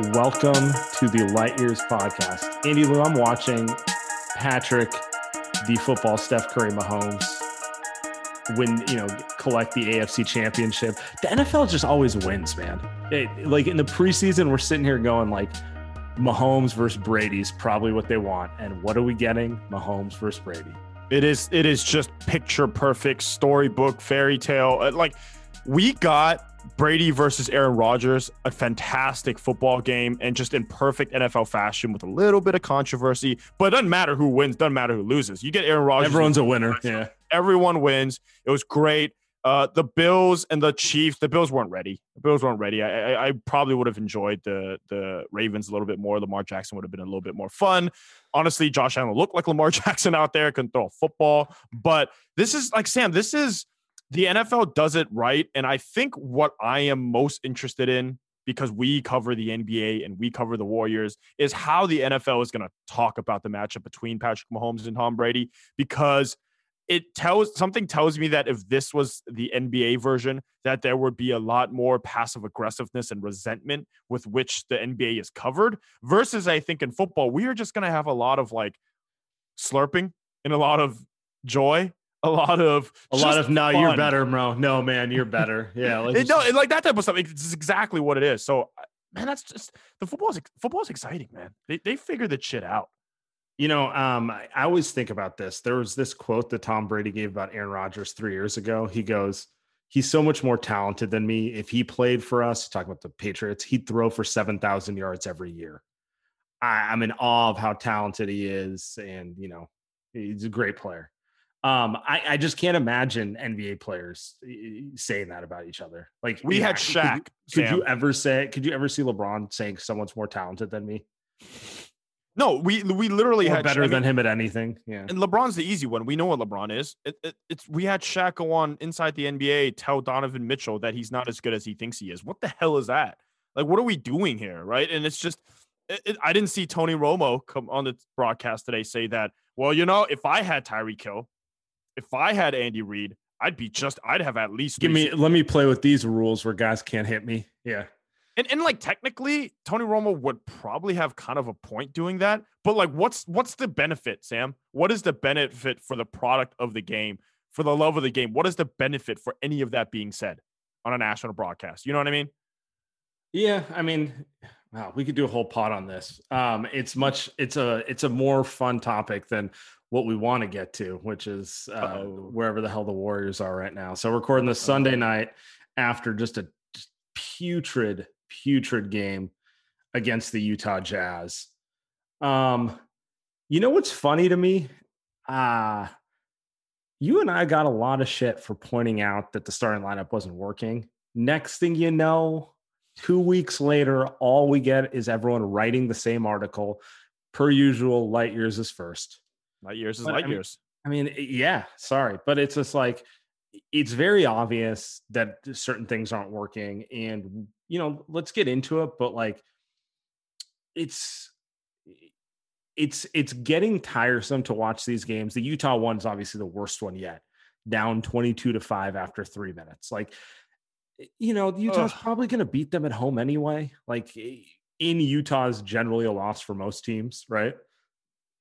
Welcome to the Light Years podcast. Andy Liu, I'm watching Patrick, the football Steph Curry Mahomes, win, you know, collect the AFC championship. The NFL just always wins, man. It, like in the preseason, we're sitting here going like, Mahomes versus Brady's probably what they want. And what are we getting? Mahomes versus Brady. It is it is just picture perfect storybook fairy tale. Uh, Like we got Brady versus Aaron Rodgers, a fantastic football game, and just in perfect NFL fashion with a little bit of controversy. But it doesn't matter who wins, doesn't matter who loses. You get Aaron Rodgers. Everyone's a winner. Yeah. Everyone wins. It was great. Uh, the Bills and the Chiefs. The Bills weren't ready. The Bills weren't ready. I, I, I probably would have enjoyed the the Ravens a little bit more. Lamar Jackson would have been a little bit more fun. Honestly, Josh Allen looked like Lamar Jackson out there. Couldn't throw a football. But this is like Sam. This is the NFL does it right. And I think what I am most interested in, because we cover the NBA and we cover the Warriors, is how the NFL is going to talk about the matchup between Patrick Mahomes and Tom Brady. Because it tells something tells me that if this was the NBA version, that there would be a lot more passive aggressiveness and resentment with which the NBA is covered. Versus, I think in football, we are just going to have a lot of like slurping and a lot of joy a lot of A lot of no, you're better, bro. No, man, you're better. Yeah. Like, It- no, it- like that type of stuff. It's exactly what it is. So, man, that's just the football is football is exciting, man. They they figured that shit out. You know, um, I, I always think about this. There was this quote that Tom Brady gave about Aaron Rodgers three years ago. He goes, He's so much more talented than me. If he played for us, talking about the Patriots, he'd throw for 7,000 yards every year. I, I'm in awe of how talented he is. And, you know, he's a great player. Um, I, I just can't imagine NBA players saying that about each other. Like We had could you- Shaq, Could, Sam. you ever say? Could you ever see LeBron saying someone's more talented than me No, we we literally or had better than him at anything? Yeah. And LeBron's the easy one. We know what LeBron is. It, it, it's we had Shaq go on inside the NBA tell Donovan Mitchell that he's not as good as he thinks he is. What the hell is that? Like, what are we doing here, right? And it's just, it, I didn't see Tony Romo come on the broadcast today say that. Well, you know, if I had Tyreek Hill, if I had Andy Reid, I'd be just, I'd have at least Give me. Let me play with these rules where guys can't hit me. Yeah. And and like technically, Tony Romo would probably have kind of a point doing that. But like, what's what's the benefit, Sam? What is the benefit for the product of the game, for the love of the game? What is the benefit for any of that being said on a national broadcast? You know what I mean? Yeah. I mean, wow, we could do a whole pot on this. Um, it's much. It's a. It's a more fun topic than what we want to get to, which is uh, wherever the hell the Warriors are right now. So recording this Sunday night after just a putrid, putrid game against the Utah Jazz. Um, you know what's funny to me? Uh you and I got a lot of shit for pointing out that the starting lineup wasn't working. Next thing you know, Two weeks later, all we get is everyone writing the same article. Per usual, light years is first. Light years is But, I mean, years. I mean, yeah, sorry, but it's just like it's very obvious that certain things aren't working, and you know, let's get into it. But like, it's it's it's getting tiresome to watch these games. The Utah one's obviously the worst one yet, down twenty two to five after three minutes. Like, you know, Utah's Ugh. probably going to beat them at home anyway. Like in Utah is generally a loss for most teams, right?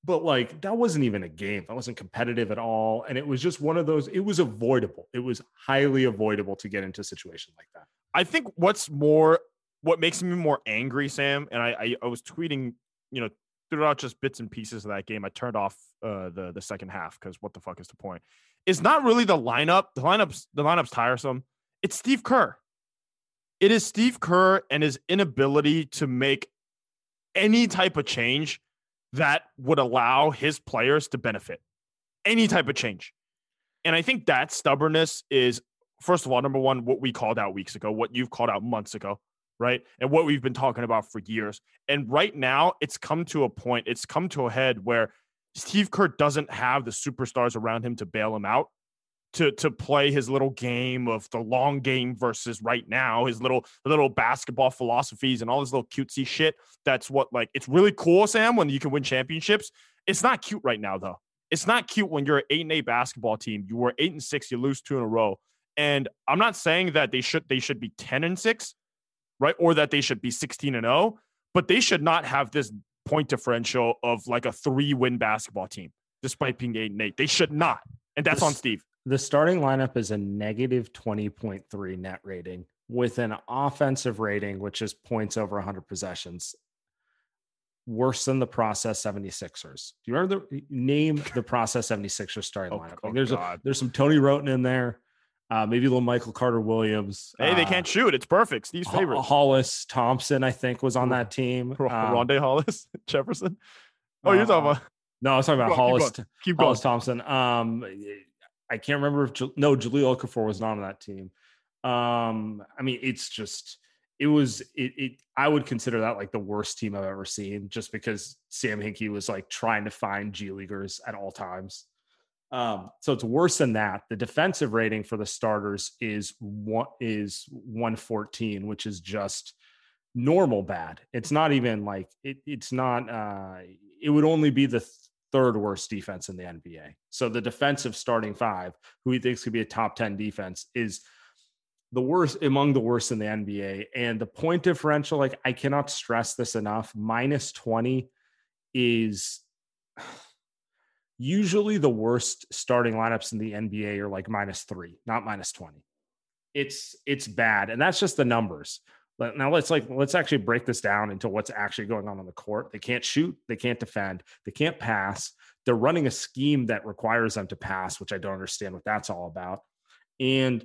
But like that wasn't even a game that wasn't competitive at all and it was just one of those it was avoidable it was highly avoidable to get into a situation like that I think what's more, what makes me more angry, Sam, and I, I, I was tweeting, you know, throughout just bits and pieces of that game. I turned off uh, the the second half because what the fuck is the point? It's not really the lineup. The lineups, the lineup's tiresome. It's Steve Kerr. It is Steve Kerr and his inability to make any type of change that would allow his players to benefit. Any type of change. And I think that stubbornness is first of all, number one, what we called out weeks ago, what you've called out months ago, right? And what we've been talking about for years. And right now, it's come to a point, it's come to a head where Steve Kerr doesn't have the superstars around him to bail him out. To, to play his little game of the long game versus right now his little little basketball philosophies and all this little cutesy shit. That's what like it's really cool, Sam, when you can win championships. It's not cute right now though. It's not cute when you're an eight and eight basketball team. You were eight and six, you lose two in a row. And I'm not saying that they should they should be 10 and 6, right? Or that they should be 16 and 0, but they should not have this point differential of like a three-win basketball team despite being 8 and 8. They should not. And that's on Steve. The starting lineup is a negative 20.3 net rating with an offensive rating which is points over 100 possessions worse than the process 76ers do you remember the name the process 76ers starting Oh, lineup oh like there's a, there's some tony wroten in there uh, maybe a little michael carter williams Hey, they uh, can't shoot. It's perfect. Steve's Ho- favorite. hollis thompson i think was on that team Um, Rondae Hollis, Jefferson. Oh, you're talking uh, about no i was talking about Keep hollis keep keep going. Hollis Thompson. Um, I can't remember if no Jahlil Okafor was not on that team. Um, I mean, it's just it was it, it. I would consider that like the worst team I've ever seen, just because Sam Hinkie was like trying to find G leaguers at all times. Um, so it's worse than that. The defensive rating for the starters is one is one fourteen, which is just normal bad. It's not even like it, it's not. Uh, it would only be the third worst defense in the NBA. So the defensive starting five, who he thinks could be a top 10 defense, is the worst among the worst in the NBA. And the point differential, like I cannot stress this enough, minus 20 is usually the worst starting lineups in the NBA are like minus three, not minus 20. It's it's bad. And that's just the numbers. But now let's like let's actually break this down into what's actually going on on the court. They can't shoot, they can't defend, they can't pass. They're running a scheme that requires them to pass, which I don't understand what that's all about. And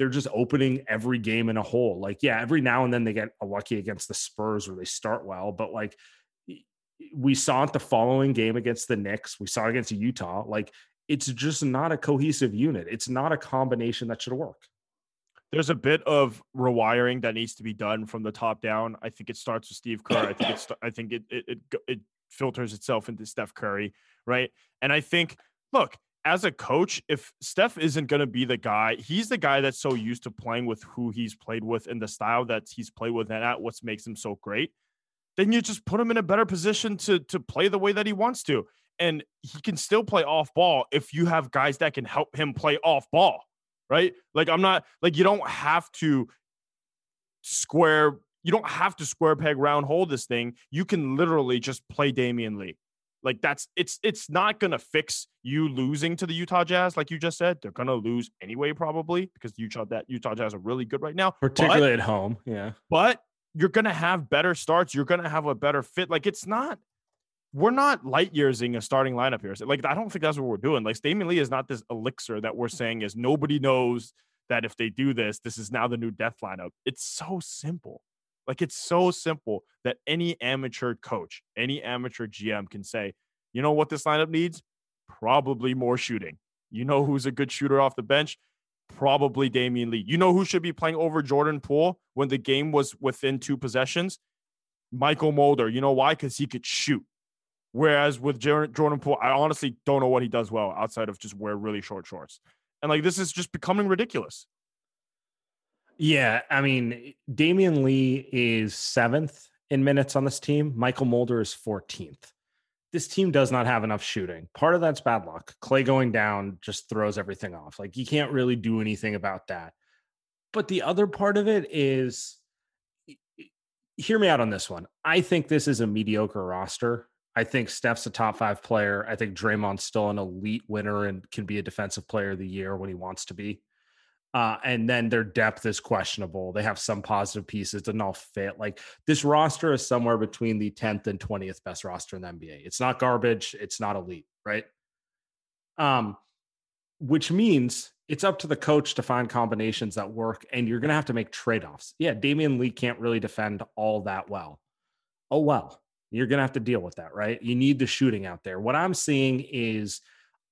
they're just opening every game in a hole. Like, yeah, every now and then they get a lucky against the Spurs or they start well, but like we saw it the following game against the Knicks, we saw it against Utah. Like, it's just not a cohesive unit. It's not a combination that should work. There's a bit of rewiring that needs to be done from the top down. I think it starts with Steve Kerr. I think it's I think it it it, it filters itself into Steph Curry, right? And I think look, as a coach, if Steph isn't going to be the guy, he's the guy that's so used to playing with who he's played with and the style that he's played with and at what makes him so great. Then you just put him in a better position to to play the way that he wants to. And he can still play off ball if you have guys that can help him play off ball right? Like I'm not like you don't have to square you don't have to square peg round hole this thing. You can literally just play Damion Lee. Like that's it's it's not gonna fix you losing to the Utah Jazz, like you just said. They're gonna lose anyway, probably because Utah that Utah Jazz are really good right now. But- Particularly at home. Yeah. but you're gonna have better starts. You're gonna have a better fit. Like it's not. We're not light yearsing a starting lineup here. Like I don't think that's what we're doing. Like Damion Lee is not this elixir that we're saying is nobody knows that if they do this, this is now the new death lineup. It's so simple. Like it's so simple that any amateur coach, any amateur GM can say, you know what this lineup needs? Probably more shooting. You know who's a good shooter off the bench? probably Damion Lee. You know who should be playing over Jordan Poole when the game was within two possessions? Mychal Mulder. You know why? Because he could shoot. Whereas with Jordan Poole, I honestly don't know what he does well outside of just wear really short shorts. And like this is just becoming ridiculous. Yeah, I mean, Damion Lee is seventh in minutes on this team. Mychal Mulder is 14th. This team does not have enough shooting. Part of that's bad luck. Klay going down just throws everything off. Like you can't really do anything about that. But the other part of it is hear me out on this one. I think this is a mediocre roster. I think Steph's a top five player. I think Draymond's still an elite winner and can be a defensive player of the year when he wants to be. Uh, and then their depth is questionable. They have some positive pieces, doesn't all fit. Like this roster is somewhere between the 10th and 20th best roster in the NBA. It's not garbage, it's not elite, right? Um, which means it's up to the coach to find combinations that work, and you're gonna have to make trade-offs. Yeah, Damion Lee can't really defend all that well. Oh well. You're gonna have to deal with that, right? You need the shooting out there. What I'm seeing is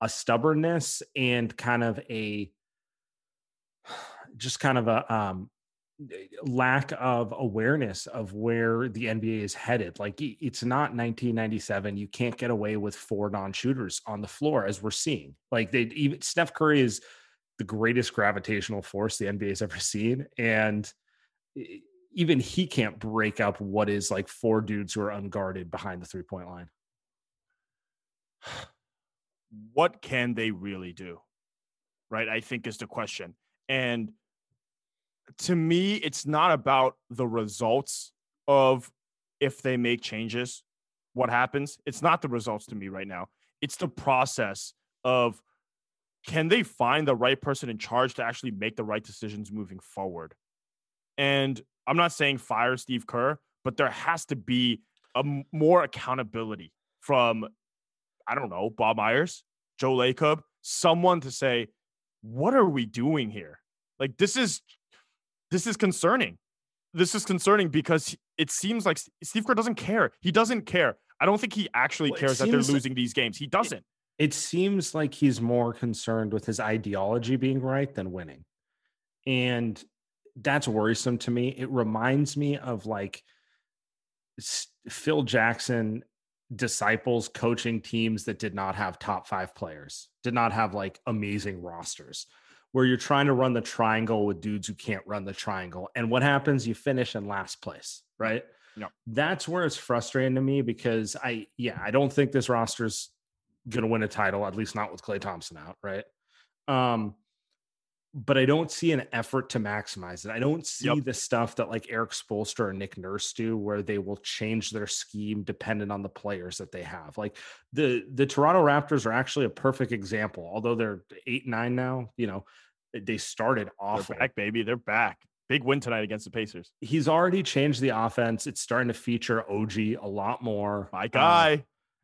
a stubbornness and kind of a just kind of a um, lack of awareness of where the NBA is headed. Like it's not 1997. You can't get away with four non-shooters on the floor as we're seeing. Like they even Steph Curry is the greatest gravitational force the NBA has ever seen, and even he can't break up what is like four dudes who are unguarded behind the three-point line. What can they really do? Right, I think is the question. And to me, it's not about the results of if they make changes, what happens. It's not the results to me right now. It's the process of can they find the right person in charge to actually make the right decisions moving forward? And I'm not saying fire Steve Kerr, but there has to be a more accountability from, I don't know, Bob Myers, Joe Lacob, someone to say, what are we doing here? Like this is this is concerning. This is concerning because it seems like Steve Kerr doesn't care. He doesn't care. I don't think he actually well, cares that they're losing these games. He doesn't. It, it seems like he's more concerned with his ideology being right than winning. And that's worrisome to me. It reminds me of like Phil Jackson disciples coaching teams that did not have top five players, did not have like amazing rosters where you're trying to run the triangle with dudes who can't run the triangle. And what happens? You finish in last place, right? Yeah. That's where it's frustrating to me because I, yeah, I don't think this roster's going to win a title, at least not with Klay Thompson out, right? Um, but I don't see an effort to maximize it. I don't see yep. the stuff that like Erik Spoelstra and Nick Nurse do, where they will change their scheme dependent on the players that they have. Like the the Toronto Raptors are actually a perfect example. Although they're eight nine now, you know, they started off back, baby. They're back. Big win tonight against the Pacers. He's already changed the offense. It's starting to feature OG a lot more. My guy. Uh,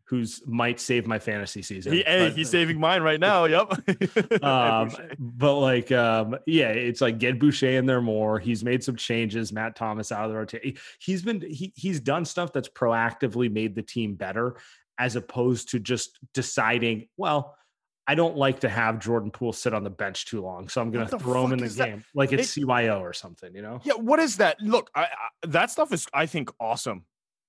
who's might save my fantasy season. He, hey, he's saving mine right now. Yep. um, but like, um, yeah, it's like get Boucher in there more. He's made some changes. Matt Thomas out of the rotation. He's been he he's done stuff that's proactively made the team better, as opposed to just deciding, well. I don't like to have Jordan Poole sit on the bench too long, so I'm going to throw him in the game that? like it's it, CYO or something, you know? Yeah, what is that? Look, I, I, that stuff is I think awesome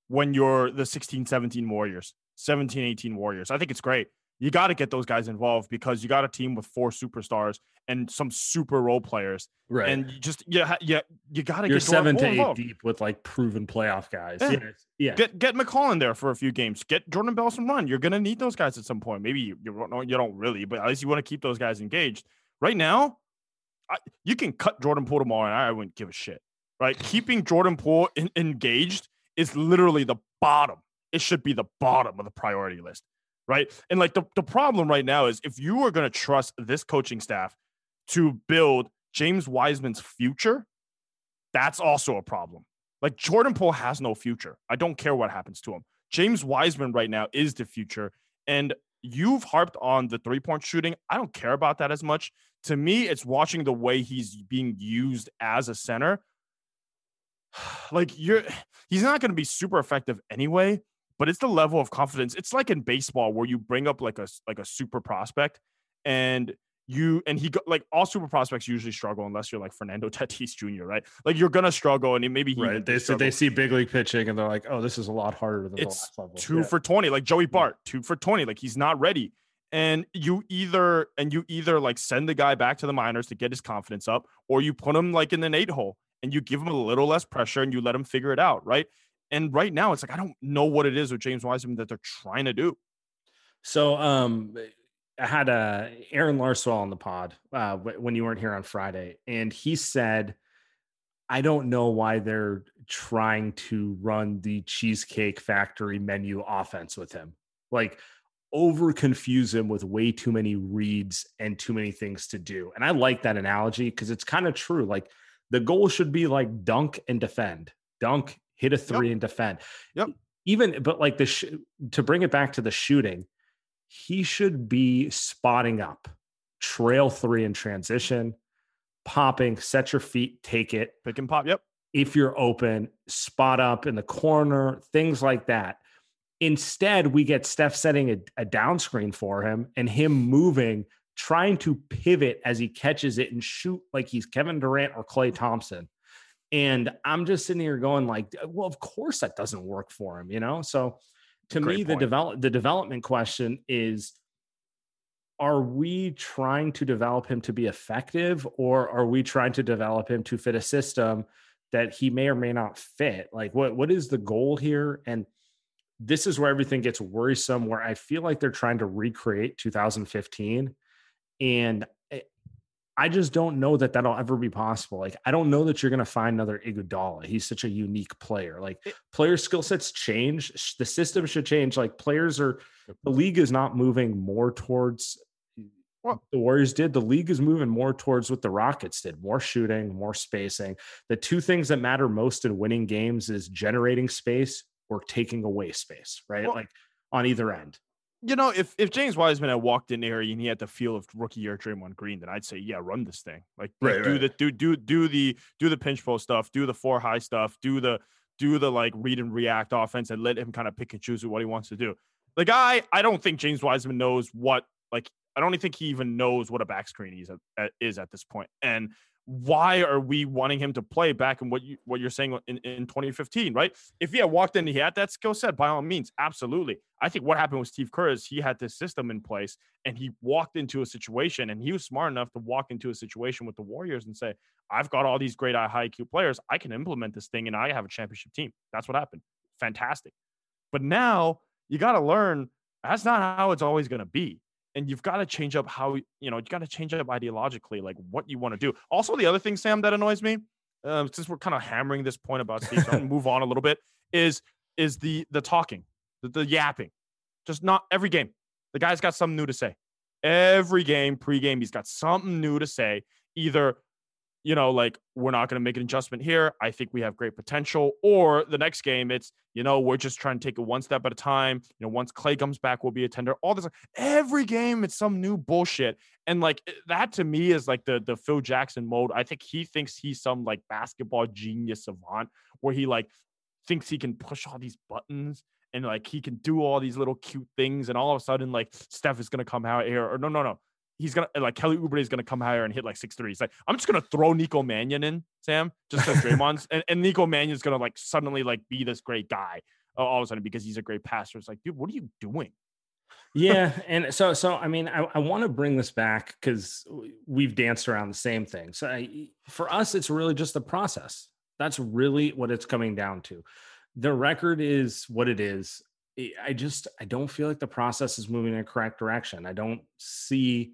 when you're the 16 17 Warriors. 17, 18 Warriors. I think it's great. You got to get those guys involved because you got a team with four superstars and some super role players. Right. And you just yeah, yeah, you got to get seven to eight involved. deep with like proven playoff guys. Yeah. yeah. yeah. Get get McCaw in there for a few games. Get Jordan Bell some run. You're gonna need those guys at some point. Maybe you, you don't you don't really, but at least you want to keep those guys engaged. Right now, I, you can cut Jordan Poole tomorrow, and I wouldn't give a shit. Right, keeping Jordan Poole in, engaged is literally the bottom it should be the bottom of the priority list, right? And like the, the problem right now is if you are going to trust this coaching staff to build James Wiseman's future, that's also a problem. Like Jordan Poole has no future. I don't care what happens to him. James Wiseman right now is the future. And you've harped on the three point shooting. I don't care about that as much. To me, it's watching the way he's being used as a center. Like you're, he's not going to be super effective anyway but it's the level of confidence. It's like in baseball where you bring up like a like a super prospect and you and he go, like all super prospects usually struggle unless you're like Fernando Tatis Jr. Right? Like you're gonna struggle, and maybe he right. They see they see big league pitching, and they're like, oh, this is a lot harder than it's the last level. two Yeah. for twenty, like Joey Bart, two for twenty, like he's not ready. And you either and you either like send the guy back to the minors to get his confidence up, or you put him like in an eight hole and you give him a little less pressure and you let him figure it out, right? And right now, it's like I don't know what it is with James Wiseman that they're trying to do. So, um, I had uh, Aaron Larswell on the pod uh, when you weren't here on Friday, and he said, "I don't know why they're trying to run the Cheesecake Factory menu offense with him, like over confuse him with way too many reads and too many things to do." And I like that analogy because it's kind of true. Like the goal should be like dunk and defend, dunk, hit a three, and defend. Yep. Even, but like the sh- to bring it back to the shooting he should be spotting up, trail three in transition, popping, set your feet, take it. Pick and pop. Yep. If you're open, spot up in the corner, things like that. Instead, we get Steph setting a, a down screen for him and him moving, trying to pivot as he catches it and shoot like he's Kevin Durant or Klay Thompson. And I'm just sitting here going, like, well, of course that doesn't work for him, you know? So to Great me, the develop the development question is are we trying to develop him to be effective or are we trying to develop him to fit a system that he may or may not fit? Like what what is the goal here? And this is where everything gets worrisome where i feel like they're trying to recreate 2015 and I- just don't know that that'll ever be possible. Like, I don't know that you're going to find another Iguodala. He's such a unique player. Like, player skill sets change. The system should change. Like, players are the league is not moving more towards Well- the Warriors did. The league is moving more towards what the Rockets did more shooting, more spacing. The two things that matter most in winning games is generating space or taking away space, right? Like on either end. You know, if if James Wiseman had walked in there and he had the feel of rookie year Draymond Green, then I'd say, yeah, run this thing. Like do- Right, do right. the do do do the do the pinch pull stuff, do the four high stuff, do the do the like read and react offense and let him kind of pick and choose what he wants to do. The guy, I don't think James Wiseman knows what like I don't think he even knows what a back screen is at, at, is at this point. And why are we wanting him to play back in what you what you're saying in, in 2015, right? If he had walked in, he had that skill set, by all means, absolutely. I think what happened with Steve Kerr is he had this system in place and he walked into a situation and he was smart enough to walk into a situation with the Warriors and say, I've got all these great high IQ players. I can implement this thing and I have a championship team. That's what happened. Fantastic. But now you got to learn that's not how it's always going to be and you've got to change up how you know you got to change up ideologically like what you want to do. Also the other thing sam that annoys me um, since we're kind of hammering this point about steve so move on a little bit is is the the talking the, the yapping. Just not every game. The guy's got something new to say. Every game pregame he's got something new to say either you know, like we're not going to make an adjustment here. I think we have great potential. Or the next game, it's you know we're just trying to take it one step at a time. You know, once Klay comes back, we'll be a tender. All this every game, it's some new bullshit. And like eh, that to me is like the the Phil Jackson mode. I think he thinks he's some like basketball genius savant where he like thinks he can push all these buttons and like he can do all these little cute things. And all of a sudden, like Steph is going to come out here. Or no, no, no he's gonna like Kelly Oubre is gonna come higher and hit like six threes. Like I'm just gonna throw Nico Mannion in, Sam, just so Draymond's and, and Nico Mannion's gonna like suddenly like be this great guy uh, all of a sudden because he's a great passer. It's like, dude, what are you doing? yeah and so so i mean i, I want to bring this back because we've danced around the same thing so I, for us it's really just the process that's really what it's coming down to the record is what it is I- i just i don't feel like the process is moving in a correct direction i don't see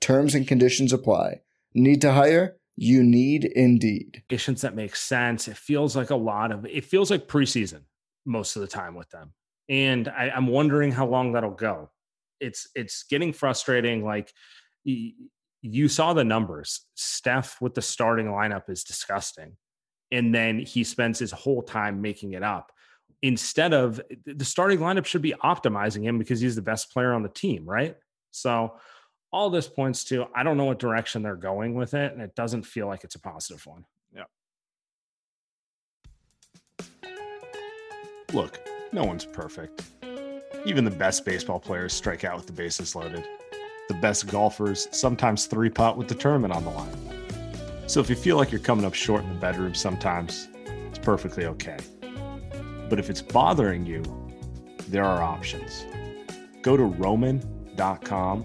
Terms and conditions apply. Need to hire? You need Indeed. Patients that make sense. It feels like a lot of it feels like preseason most of the time with them. And I, I'm wondering how long that'll go. It's it's getting frustrating. Like you saw the numbers. Steph with the starting lineup is disgusting. And then he spends his whole time making it up. Instead of the starting lineup should be optimizing him because he's the best player on the team, right? So all this points to I don't know what direction they're going with it, and it doesn't feel like it's a positive one. Yeah. Look, no one's perfect. Even the best baseball players strike out with the bases loaded. The best golfers sometimes three putt with the tournament on the line. So if you feel like you're coming up short in the bedroom sometimes, it's perfectly okay. But if it's bothering you, there are options. Go to roman.com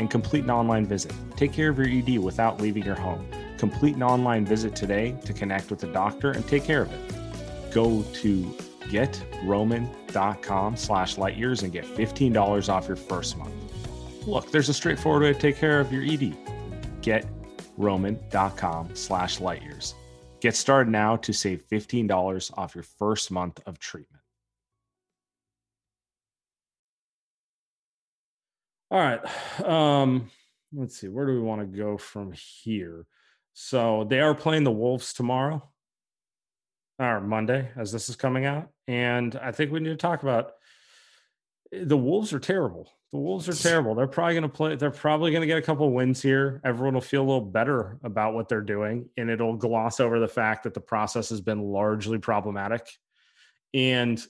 and complete an online visit. Take care of your ED without leaving your home. Complete an online visit today to connect with a doctor and take care of it. Go to getroman.com slash lightyears and get $15 off your first month. Look, there's a straightforward way to take care of your ED. Getroman.com slash lightyears. Get started now to save $15 off your first month of treatment. All right. Um, let's see. Where do we want to go from here? So they are playing the Wolves tomorrow or Monday as this is coming out. And I think we need to talk about the Wolves are terrible. The Wolves are terrible. They're probably going to play. They're probably going to get a couple wins here. Everyone will feel a little better about what they're doing, and it'll gloss over the fact that the process has been largely problematic. And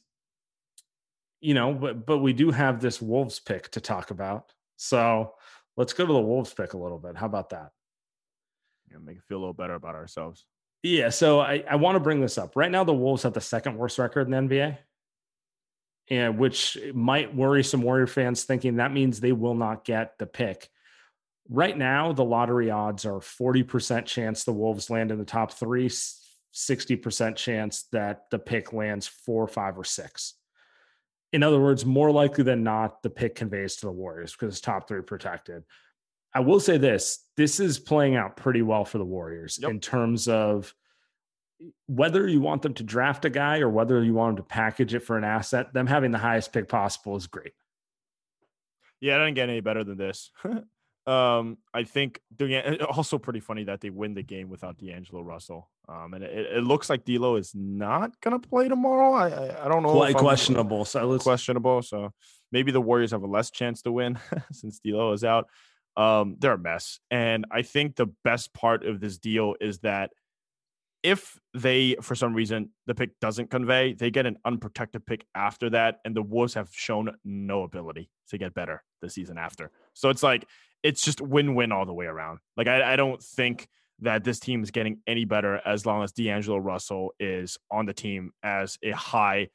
you know, but but we do have this Wolves pick to talk about. So let's go to the Wolves pick a little bit. How about that? Yeah, make it feel a little better about ourselves. Yeah. So I, I want to bring this up. Right now, the Wolves have the second worst record in the NBA. And which might worry some Warrior fans thinking that means they will not get the pick. Right now, the lottery odds are 40% chance the Wolves land in the top three, 60% chance that the pick lands four, five, or six. In other words, more likely than not, the pick conveys to the Warriors because it's top three protected. I will say this this is playing out pretty well for the Warriors Yep. in terms of whether you want them to draft a guy or whether you want them to package it for an asset, them having the highest pick possible is great. Yeah, I doesn't get any better than this. um, I think doing it also pretty funny that they win the game without D'Angelo Russell. Um, and it, it looks like D'Lo is not gonna play tomorrow. I I, I don't know. Quite questionable. So let's questionable. So maybe the Warriors have a less chance to win since D'Lo is out. Um, they're a mess, and I think the best part of this deal is that if they, for some reason, the pick doesn't convey, they get an unprotected pick after that, and the Wolves have shown no ability to get better the season after. So it's like it's just win-win all the way around. Like I, I don't think that this team is getting any better as long as D'Angelo Russell is on the team as a high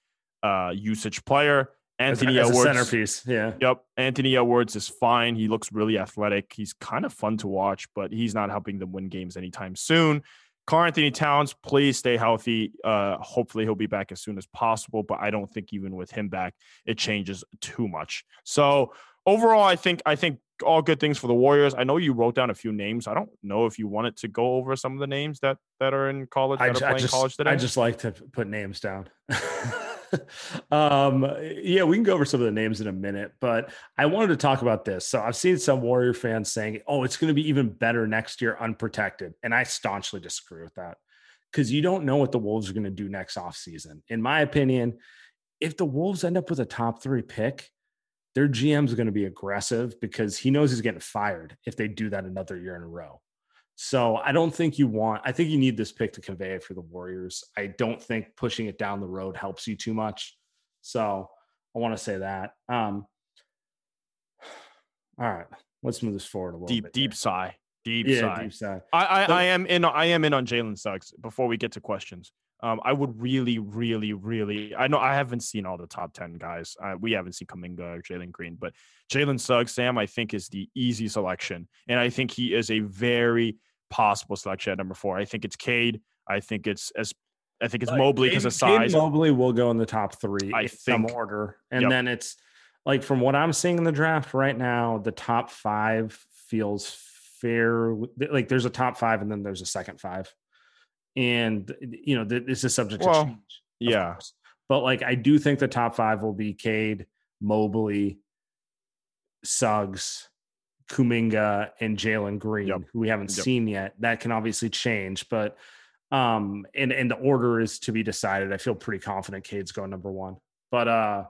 uh, usage player. as, Anthony as a Edwards, centerpiece. Yeah. Yep. Anthony Edwards is fine. He looks really athletic. He's kind of fun to watch, but he's not helping them win games anytime soon. Karl-Anthony Towns, please stay healthy. Uh, hopefully he'll be back as soon as possible, but I don't think even with him back, it changes too much. So overall, I think I think all good things for the Warriors. I know you wrote down a few names. I don't know if you wanted to go over some of the names that that are in college I, that ju- are I playing just, college today. I just like to put names down. um, yeah, we can go over some of the names in a minute, but I wanted to talk about this. So I've seen some Warrior fans saying, "Oh, it's going to be even better next year unprotected," and I staunchly disagree with that because you don't know what the Wolves are going to do next offseason. In my opinion, if the Wolves end up with a top three pick, their GM is going to be aggressive because he knows he's getting fired if they do that another year in a row. So I don't think you want, I think you need this pick to convey it for the Warriors. I don't think pushing it down the road helps you too much. So I want to say that. Um, all right, let's move this forward a little deep, bit. deep here. sigh. Deep yeah, sigh. deep sigh. I, I, So- I am in. I am in on Jalen Suggs. Before we get to questions, um, I would really, really, really. I know I haven't seen all the top ten guys. Uh, we haven't seen Kuminga or Jalen Green, but Jalen Suggs, Sam, I think is the easy selection, and I think he is a very possible selection at number four. I think it's Cade. I think it's as. I think it's Like, Mobley because of Cade- Cade size. Mobley will go in the top three I in some think- order, and Yep. then it's like from what I'm seeing in the draft right now, the top five feels fair. Like there's a top five, and then there's a second five, and you know th- this is subject Well, to change. yeah. course. but like I do think the top five will be Cade, Mobley, Suggs. Kuminga and Jalen Green, Yep. who we haven't Yep. seen yet. That can obviously change, but um and and the order is to be decided i feel pretty confident cade's going number one but uh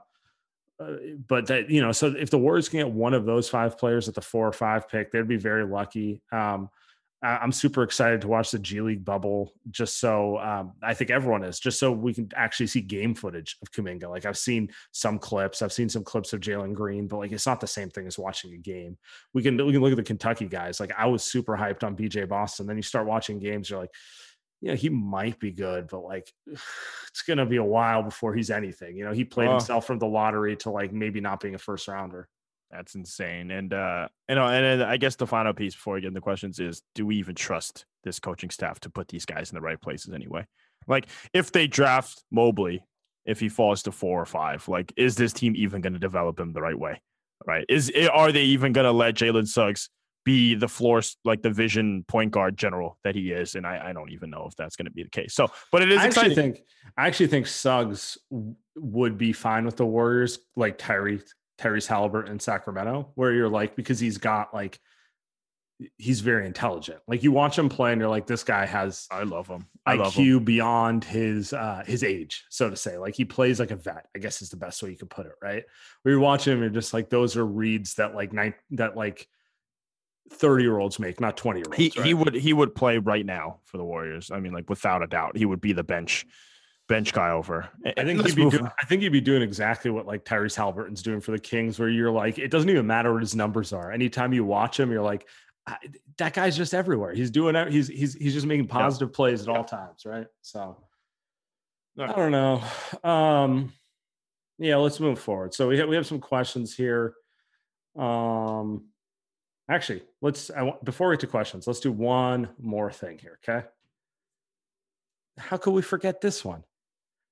uh, but that you know so if the warriors can get one of those five players at the four or five pick they'd be very lucky um i'm super excited to watch the g league bubble just so um i think everyone is just so we can actually see game footage of kuminga like i've seen some clips i've seen some clips of jalen green but like it's not the same thing as watching a game we can we can look at the kentucky guys like i was super hyped on bj boston then you start watching games you're like yeah, he might be good, but like it's gonna be a while before he's anything. You know, he played Oh. himself from the lottery to like maybe not being a first rounder. That's insane. And uh, you know, and then I guess the final piece before we get into questions is: Do we even trust this coaching staff to put these guys in the right places anyway? Like, if they draft Mobley, if he falls to four or five, like, is this team even going to develop him the right way? Right? Is eh, are they even going to let Jalen Suggs be the floor, like the vision point guard general that he is? And I, I don't even know if that's going to be the case. So, but it is I actually think I actually think Suggs w- would be fine with the Warriors, like Tyree Tyrese Halliburton in Sacramento, where you're like because he's got like he's very intelligent. Like you watch him play and you're like, this guy has I love him. I love him. IQ beyond his uh his age, so to say. Like he plays like a vet, I guess is the best way you could put it, right? Where you watch him and just like those are reads that like nine that like 30 year olds make, not 20 year olds. he he would he would play right now for the Warriors. I mean, like without a doubt, he would be the bench bench guy over. I think Let's he'd be. I think he'd be doing exactly what like Tyrese Halliburton's doing for the Kings, where you're like, it doesn't even matter what his numbers are. Anytime you watch him, you're like, I- that guy's just everywhere. He's doing. He's he's he's just making positive plays at all times, right? So I don't know. Um, yeah, let's move forward. So we have we have some questions here. Um, actually, let's I want, before we get to questions, let's do one more thing here. Okay. How could we forget this one?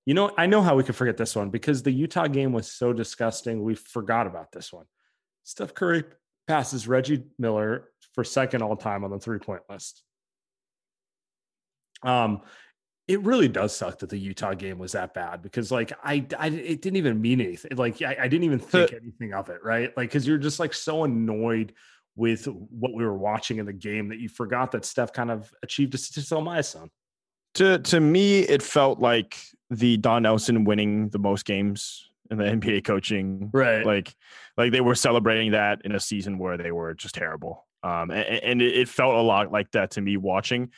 You know, I know how we could forget this one because the Utah game was so disgusting. We forgot about this one. Steph Curry passes Reggie Miller for second all time on the three point list. Um, it really does suck that the Utah game was that bad because, like, I, I it didn't even mean anything. Like, I, I didn't even think anything of it, right? Like, because you're just like so annoyed with what we were watching in the game that you forgot that Steph kind of achieved a statistical milestone. To to me, it felt like the Don Nelson winning the most games in the NBA coaching. Right. Like like they were celebrating that in a season where they were just terrible. Um, and, and it, felt a lot like that to me watching.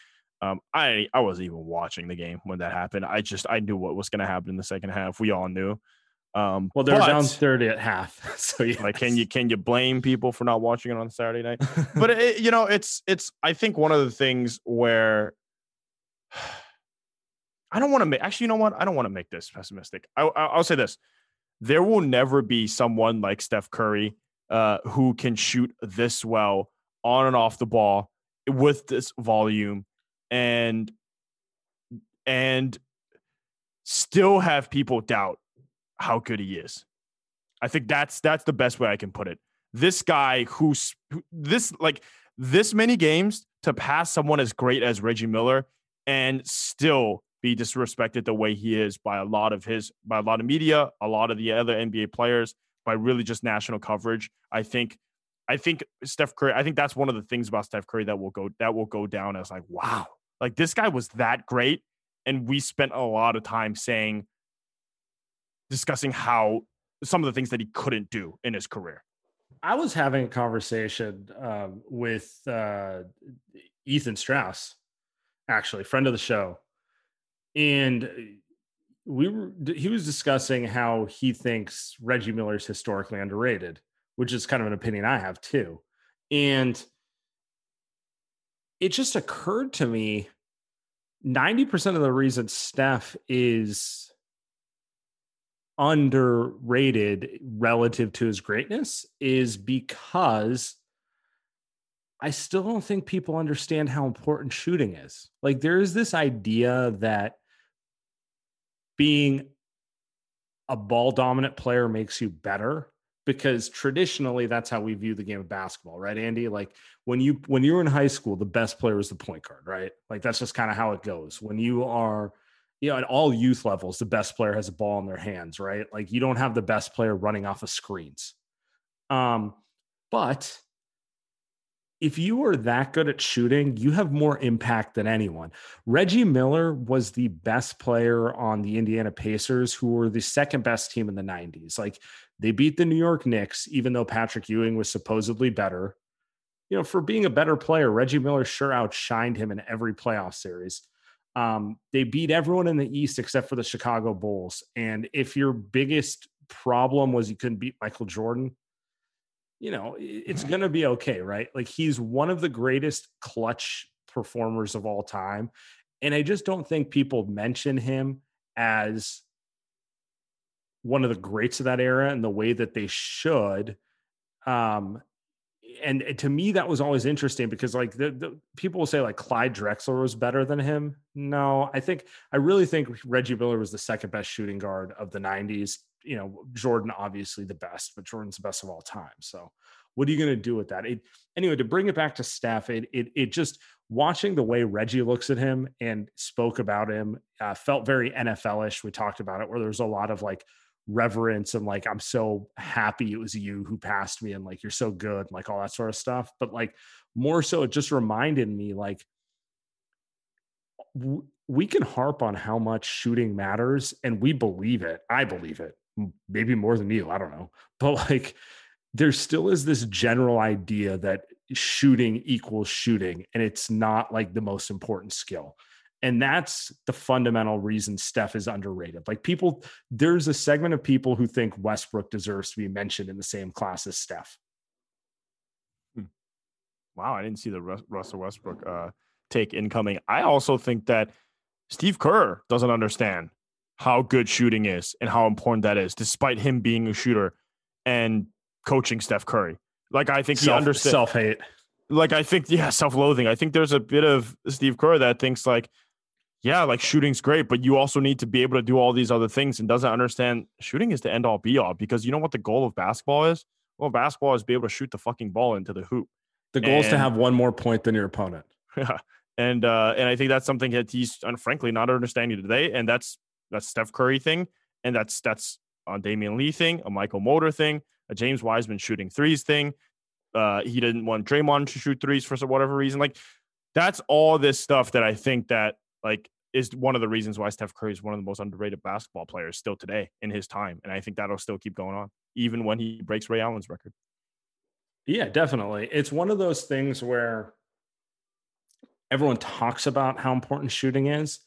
Um, I I wasn't even watching the game when that happened. I just I knew what was going to happen in the second half. We all knew. Um, Well, they're down 30 at half. So yeah. Like, can you can you blame people for not watching it on Saturday night? but it, you know, it's it's. I think one of the things where I don't want to make. Actually, you know what? I don't want to make this pessimistic. I, I, I'll say this: there will never be someone like Steph Curry uh, who can shoot this well on and off the ball with this volume and and still have people doubt how good he is. I think that's that's the best way I can put it. This guy who's this like this many games to pass someone as great as Reggie Miller and still be disrespected the way he is by a lot of his by a lot of media, a lot of the other NBA players, by really just national coverage. I think I think Steph Curry, I think that's one of the things about Steph Curry that will go that will go down as like, wow, like this guy was that great and we spent a lot of time saying, discussing how some of the things that he couldn't do in his career. I was having a conversation um, with uh, Ethan Strauss, actually, friend of the show, and uh, we were he was discussing how he thinks Reggie Miller is historically underrated, which is kind of an opinion I have too. And it just occurred to me 90% of the reason Steph is underrated relative to his greatness is because I still don't think people understand how important shooting is. Like there is this idea that being a ball dominant player makes you better because traditionally that's how we view the game of basketball right andy? Like when you when you're in high school the best player is the point guard right? Like that's just kind of how it goes. When you are you know at all youth levels the best player has a ball in their hands right? Like you don't have the best player running off of screens. Um but if you are that good at shooting, you have more impact than anyone. Reggie Miller was the best player on the Indiana Pacers, who were the second best team in the 90s. Like they beat the New York Knicks, even though Patrick Ewing was supposedly better. You know, for being a better player, Reggie Miller sure outshined him in every playoff series. Um, they beat everyone in the East except for the Chicago Bulls. And if your biggest problem was you couldn't beat Michael Jordan, you know, it's going to be okay, right? Like he's one of the greatest clutch performers of all time. And I just don't think people mention him as one of the greats of that era in the way that they should. Um, and to me, that was always interesting because, like, the, the, people will say like Clyde Drexler was better than him. No, I think I really think Reggie Miller was the second best shooting guard of the '90s you know, Jordan obviously the best, but Jordan's the best of all time. So what are you going to do with that? It, anyway, to bring it back to Steph, it, it, it just watching the way Reggie looks at him and spoke about him uh, felt very NFL-ish. We talked about it where there's a lot of like reverence and like, I'm so happy it was you who passed me and like, you're so good, like all that sort of stuff. But like more so, it just reminded me like, we can harp on how much shooting matters and we believe it. I believe it maybe more than you. I don't know. But like, there still is this general idea that shooting equals shooting, and it's not like the most important skill. And that's the fundamental reason Steph is underrated. Like, people, there's a segment of people who think Westbrook deserves to be mentioned in the same class as Steph. Hmm. Wow, I didn't see the Russell Westbrook uh, take incoming. I also think that Steve Kerr doesn't understand how good shooting is and how important that is, despite him being a shooter and coaching Steph Curry. Like I think he understands self hate. Like I think yeah, self loathing. I think there's a bit of Steve Kerr that thinks like, yeah, like shooting's great, but you also need to be able to do all these other things and doesn't understand shooting is the end all be all because you know what the goal of basketball is? Well, basketball is be able to shoot the fucking ball into the hoop. The goal and, is to have one more point than your opponent. Yeah. And uh, and I think that's something that he's frankly not understanding today. And that's that's Steph Curry thing, and that's that's a Damion Lee thing, a Mychal Mulder thing, a James Wiseman shooting threes thing. Uh, he didn't want Draymond to shoot threes for whatever reason. Like that's all this stuff that I think that like is one of the reasons why Steph Curry is one of the most underrated basketball players still today in his time, and I think that'll still keep going on even when he breaks Ray Allen's record. Yeah, definitely. It's one of those things where everyone talks about how important shooting is,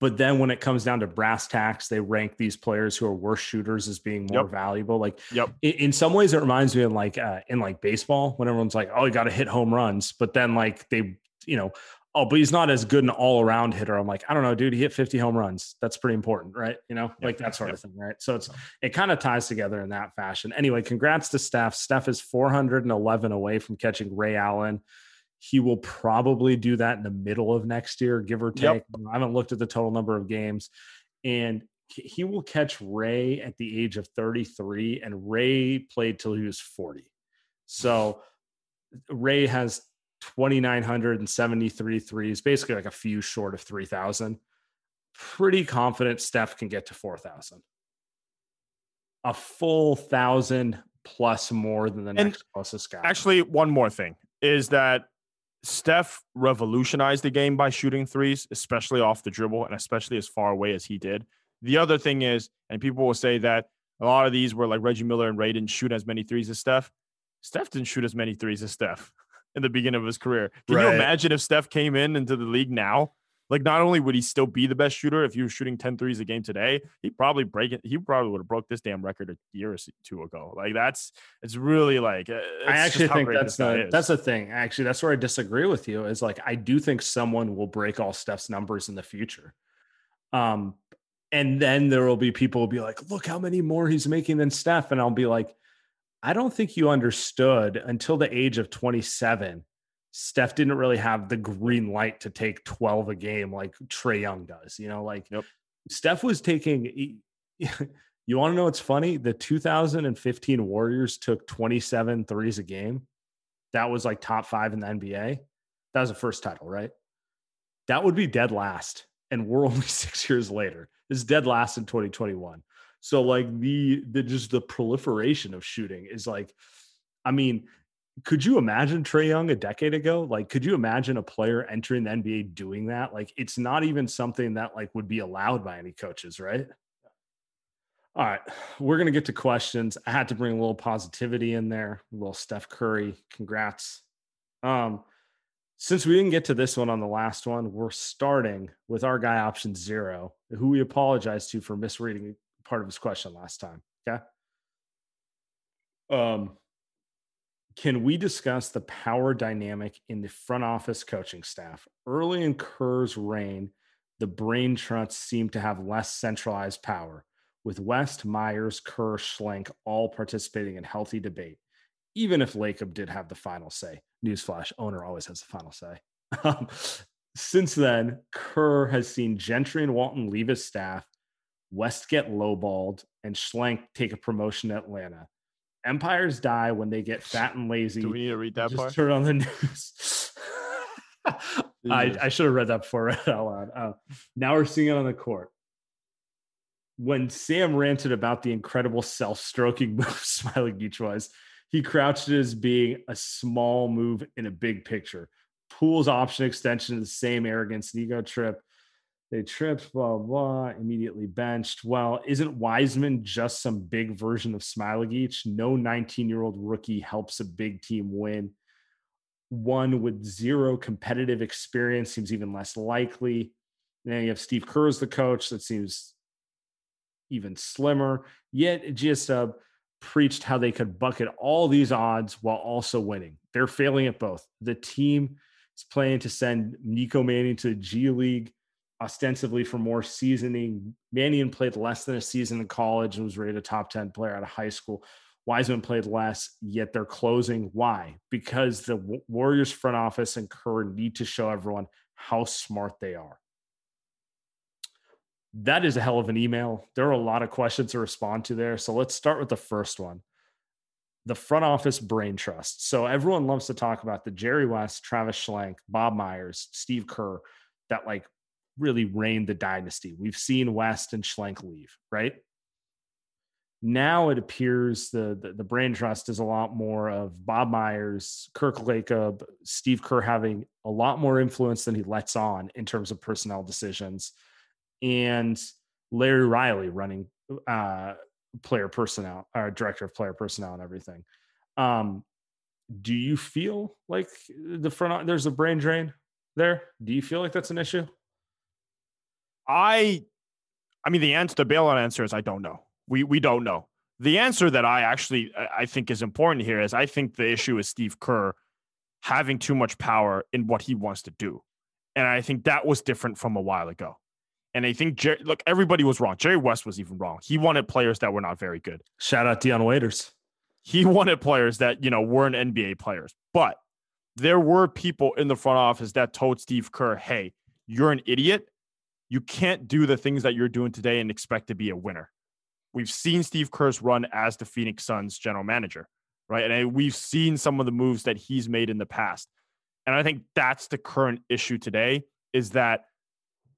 but then when it comes down to brass tacks, they rank these players who are worse shooters as being more yep. valuable. Like, yep. In, in, some ways, it reminds me of like uh, in like baseball when everyone's like, "Oh, you got to hit home runs," but then like they, you know, oh, but he's not as good an all around hitter. I'm like, I don't know, dude. He hit 50 home runs. That's pretty important, right? You know, yep. like that sort of thing, right? So it's it kind of ties together in that fashion. Anyway, congrats to Steph. Steph is 411 away from catching Ray Allen. He will probably do that in the middle of next year, give or take. Yep. I haven't looked at the total number of games. And he will catch Ray at the age of 33, and Ray played till he was 40. So Ray has 2,973 threes, basically like a few short of 3,000. Pretty confident Steph can get to 4,000. A full thousand plus more than the next and closest guy. Actually, one more thing is that Steph revolutionized the game by shooting threes, especially off the dribble and especially as far away as he did. The other thing is, and people will say that a lot of these were like Reggie Miller and Ray didn't shoot as many threes as Steph. Steph didn't shoot as many threes as Steph in the beginning of his career. Can you imagine if Steph came in into the league now? Like, not only would he still be the best shooter if he was shooting 10 threes a game today, he probably break it. He probably would have broke this damn record a year or two ago. Like, that's it's really like uh, I actually think that's the that's the thing. Actually, that's where I disagree with you. Is like I do think someone will break all Steph's numbers in the future. Um, and then there will be people will be like, look how many more he's making than Steph. And I'll be like, I don't think you understood until the age of 27. Steph didn't really have the green light to take 12 a game like Trae Young does. You know, like. Steph was taking. You want to know what's funny? The 2015 Warriors took 27 threes a game. That was like top five in the NBA. That was the first title, right? That would be dead last. And we're only six years later. It's dead last in 2021. So like the the just the proliferation of shooting is like, I mean, could you imagine Trae Young a decade ago? Like, could you imagine a player entering the NBA doing that? Like, it's not even something that like would be allowed by any coaches, right? All right, we're gonna get to questions. I had to bring a little positivity in there. A little Steph Curry, congrats. Um, since we didn't get to this one on the last one, we're starting with our guy option zero, who we apologize to for misreading part of his question last time. Okay. Um, can we discuss the power dynamic in the front office coaching staff? Early in Kerr's reign, the brain trusts seemed to have less centralized power, with West, Myers, Kerr, Schlenk all participating in healthy debate, even if Lacob did have the final say. Newsflash, owner always has the final say. Since then, Kerr has seen Gentry and Walton leave his staff, West get lowballed, and Schlenk take a promotion to Atlanta. Empires die when they get fat and lazy. Do we need to read that Just part? turn on the news. I, I should have read that before I read out loud. Uh, now we're seeing it on the court. When Sam ranted about the incredible self-stroking move Smailagic was, he crouched it as being a small move in a big picture. Poole's option extension is the same arrogance and ego trip. They tripped, blah, blah, immediately benched. Well, isn't Wiseman just some big version of Smailagic? No 19 year old rookie helps a big team win. One with zero competitive experience seems even less likely. And then you have Steve Kerr as the coach. That seems even slimmer. Yet GS uh, preached how they could bucket all these odds while also winning. They're failing at both. The team is planning to send Nico Mannion to the G League ostensibly for more seasoning. Mannion played less than a season in college and was rated a top 10 player out of high school. Wiseman played less, yet they're closing. Why? Because the Warriors front office and Kerr need to show everyone how smart they are. That is a hell of an email. There are a lot of questions to respond to there. So let's start with the first one the front office brain trust. So everyone loves to talk about the Jerry West, Travis Schlenk, Bob Myers, Steve Kerr that like really reigned the dynasty. We've seen West and Schlenk leave, right? Now it appears the, the the brain trust is a lot more of Bob Myers, Kirk Lacob, Steve Kerr having a lot more influence than he lets on in terms of personnel decisions, and Larry Riley running uh, player personnel or director of player personnel and everything. Um, do you feel like the front there's a brain drain there? Do you feel like that's an issue? I, I mean, the answer, the bailout answer is I don't know. We we don't know. The answer that I actually I think is important here is I think the issue is Steve Kerr having too much power in what he wants to do, and I think that was different from a while ago. And I think Jerry, look, everybody was wrong. Jerry West was even wrong. He wanted players that were not very good. Shout out Dion Waiters. He wanted players that you know weren't NBA players, but there were people in the front office that told Steve Kerr, "Hey, you're an idiot. You can't do the things that you're doing today and expect to be a winner." We've seen Steve Kerr's run as the Phoenix Suns general manager, right? And we've seen some of the moves that he's made in the past. And I think that's the current issue today is that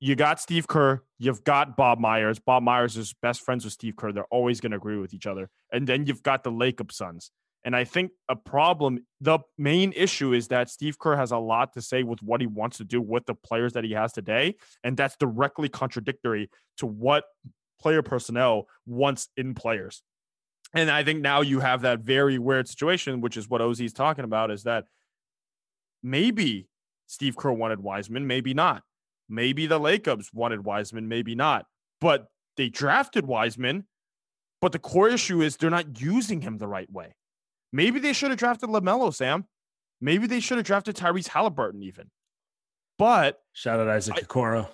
you got Steve Kerr, you've got Bob Myers. Bob Myers is best friends with Steve Kerr. They're always going to agree with each other. And then you've got the Lacob sons. And I think a problem, the main issue is that Steve Kerr has a lot to say with what he wants to do with the players that he has today. And that's directly contradictory to what player personnel wants in players. And I think now you have that very weird situation, which is what Ozzy's talking about, is that maybe Steve Kerr wanted Wiseman, maybe not. Maybe the Lakers wanted Wiseman, maybe not. But they drafted Wiseman. But the core issue is they're not using him the right way. Maybe they should have drafted LaMelo, Sam. Maybe they should have drafted Tyrese Halliburton, even. But shout out Isaac Okoro.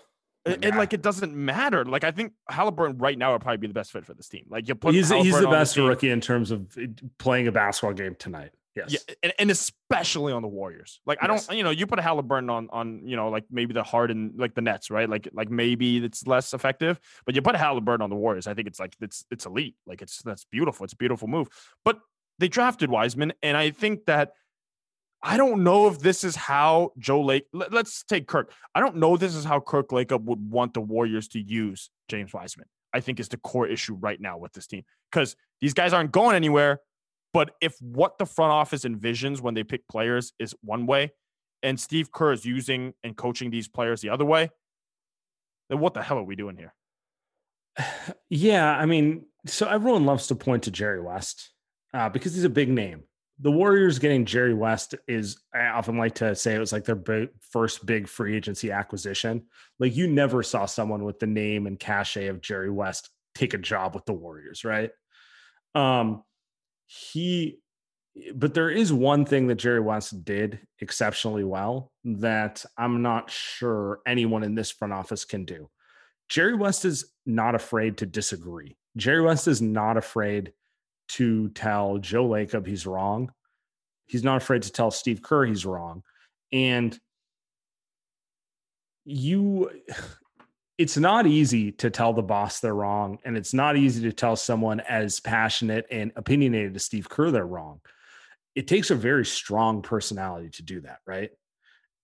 And, like it doesn't matter. Like I think Halliburton right now would probably be the best fit for this team. Like you put he's he's the best rookie in terms of uh, playing a basketball game tonight. Yes. Yeah, and, and especially on the Warriors. Like yes. I don't, you know, you put a Halliburton on on you know like maybe the Harden like the Nets, right? Like like maybe it's less effective, but you put a Halliburton on the Warriors. I think it's like it's it's elite. Like it's that's beautiful. It's a beautiful move. But they drafted Wiseman, and I think that I don't know if this is how Joe Lake. Let, us take Kirk. I don't know this is how Kirk Lacob would want the Warriors to use James Wiseman. I think is the core issue right now with this team because these guys aren't going anywhere. But if what the front office envisions when they pick players is one way, and Steve Kerr is using and coaching these players the other way, then what the hell are we doing here? Yeah, I mean, so everyone loves to point to Jerry West uh, because he's a big name. The Warriors getting Jerry West is, I often like to say it was like their first big free agency acquisition. Like you never saw someone with the name and cachet of Jerry West take a job with the Warriors, right? Um, he, but there is one thing that Jerry West did exceptionally well that I'm not sure anyone in this front office can do. Jerry West is not afraid to disagree. Jerry West is not afraid to tell Joe Lacob he's wrong. He's not afraid to tell Steve Kerr he's wrong. And you it's not easy to tell the boss they're wrong and it's not easy to tell someone as passionate and opinionated as Steve Kerr they're wrong. It takes a very strong personality to do that, right?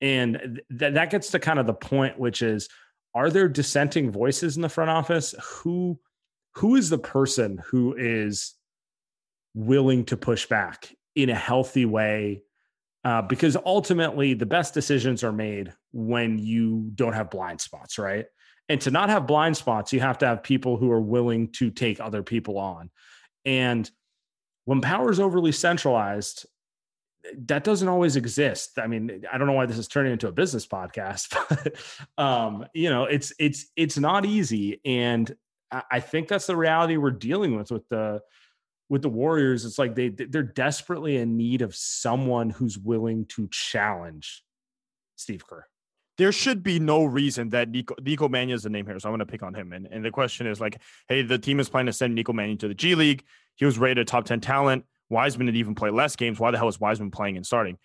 And th- that gets to kind of the point which is are there dissenting voices in the front office who who is the person who is willing to push back in a healthy way uh, because ultimately the best decisions are made when you don't have blind spots right? And to not have blind spots you have to have people who are willing to take other people on. And when power is overly centralized that doesn't always exist. I mean i don't know why this is turning into a business podcast but um, you know it's it's it's not easy. And i think that's the reality we're dealing with with the with the Warriors, it's like they they're desperately in need of someone who's willing to challenge Steve Kerr. There should be no reason that Nico Nico Mannion is the name here, so I'm going to pick on him. And and the question is like, hey, the team is planning to send Nico Mannion to the G League. He was rated top ten talent. Wiseman didn't even play less games. Why the hell is Wiseman playing and starting?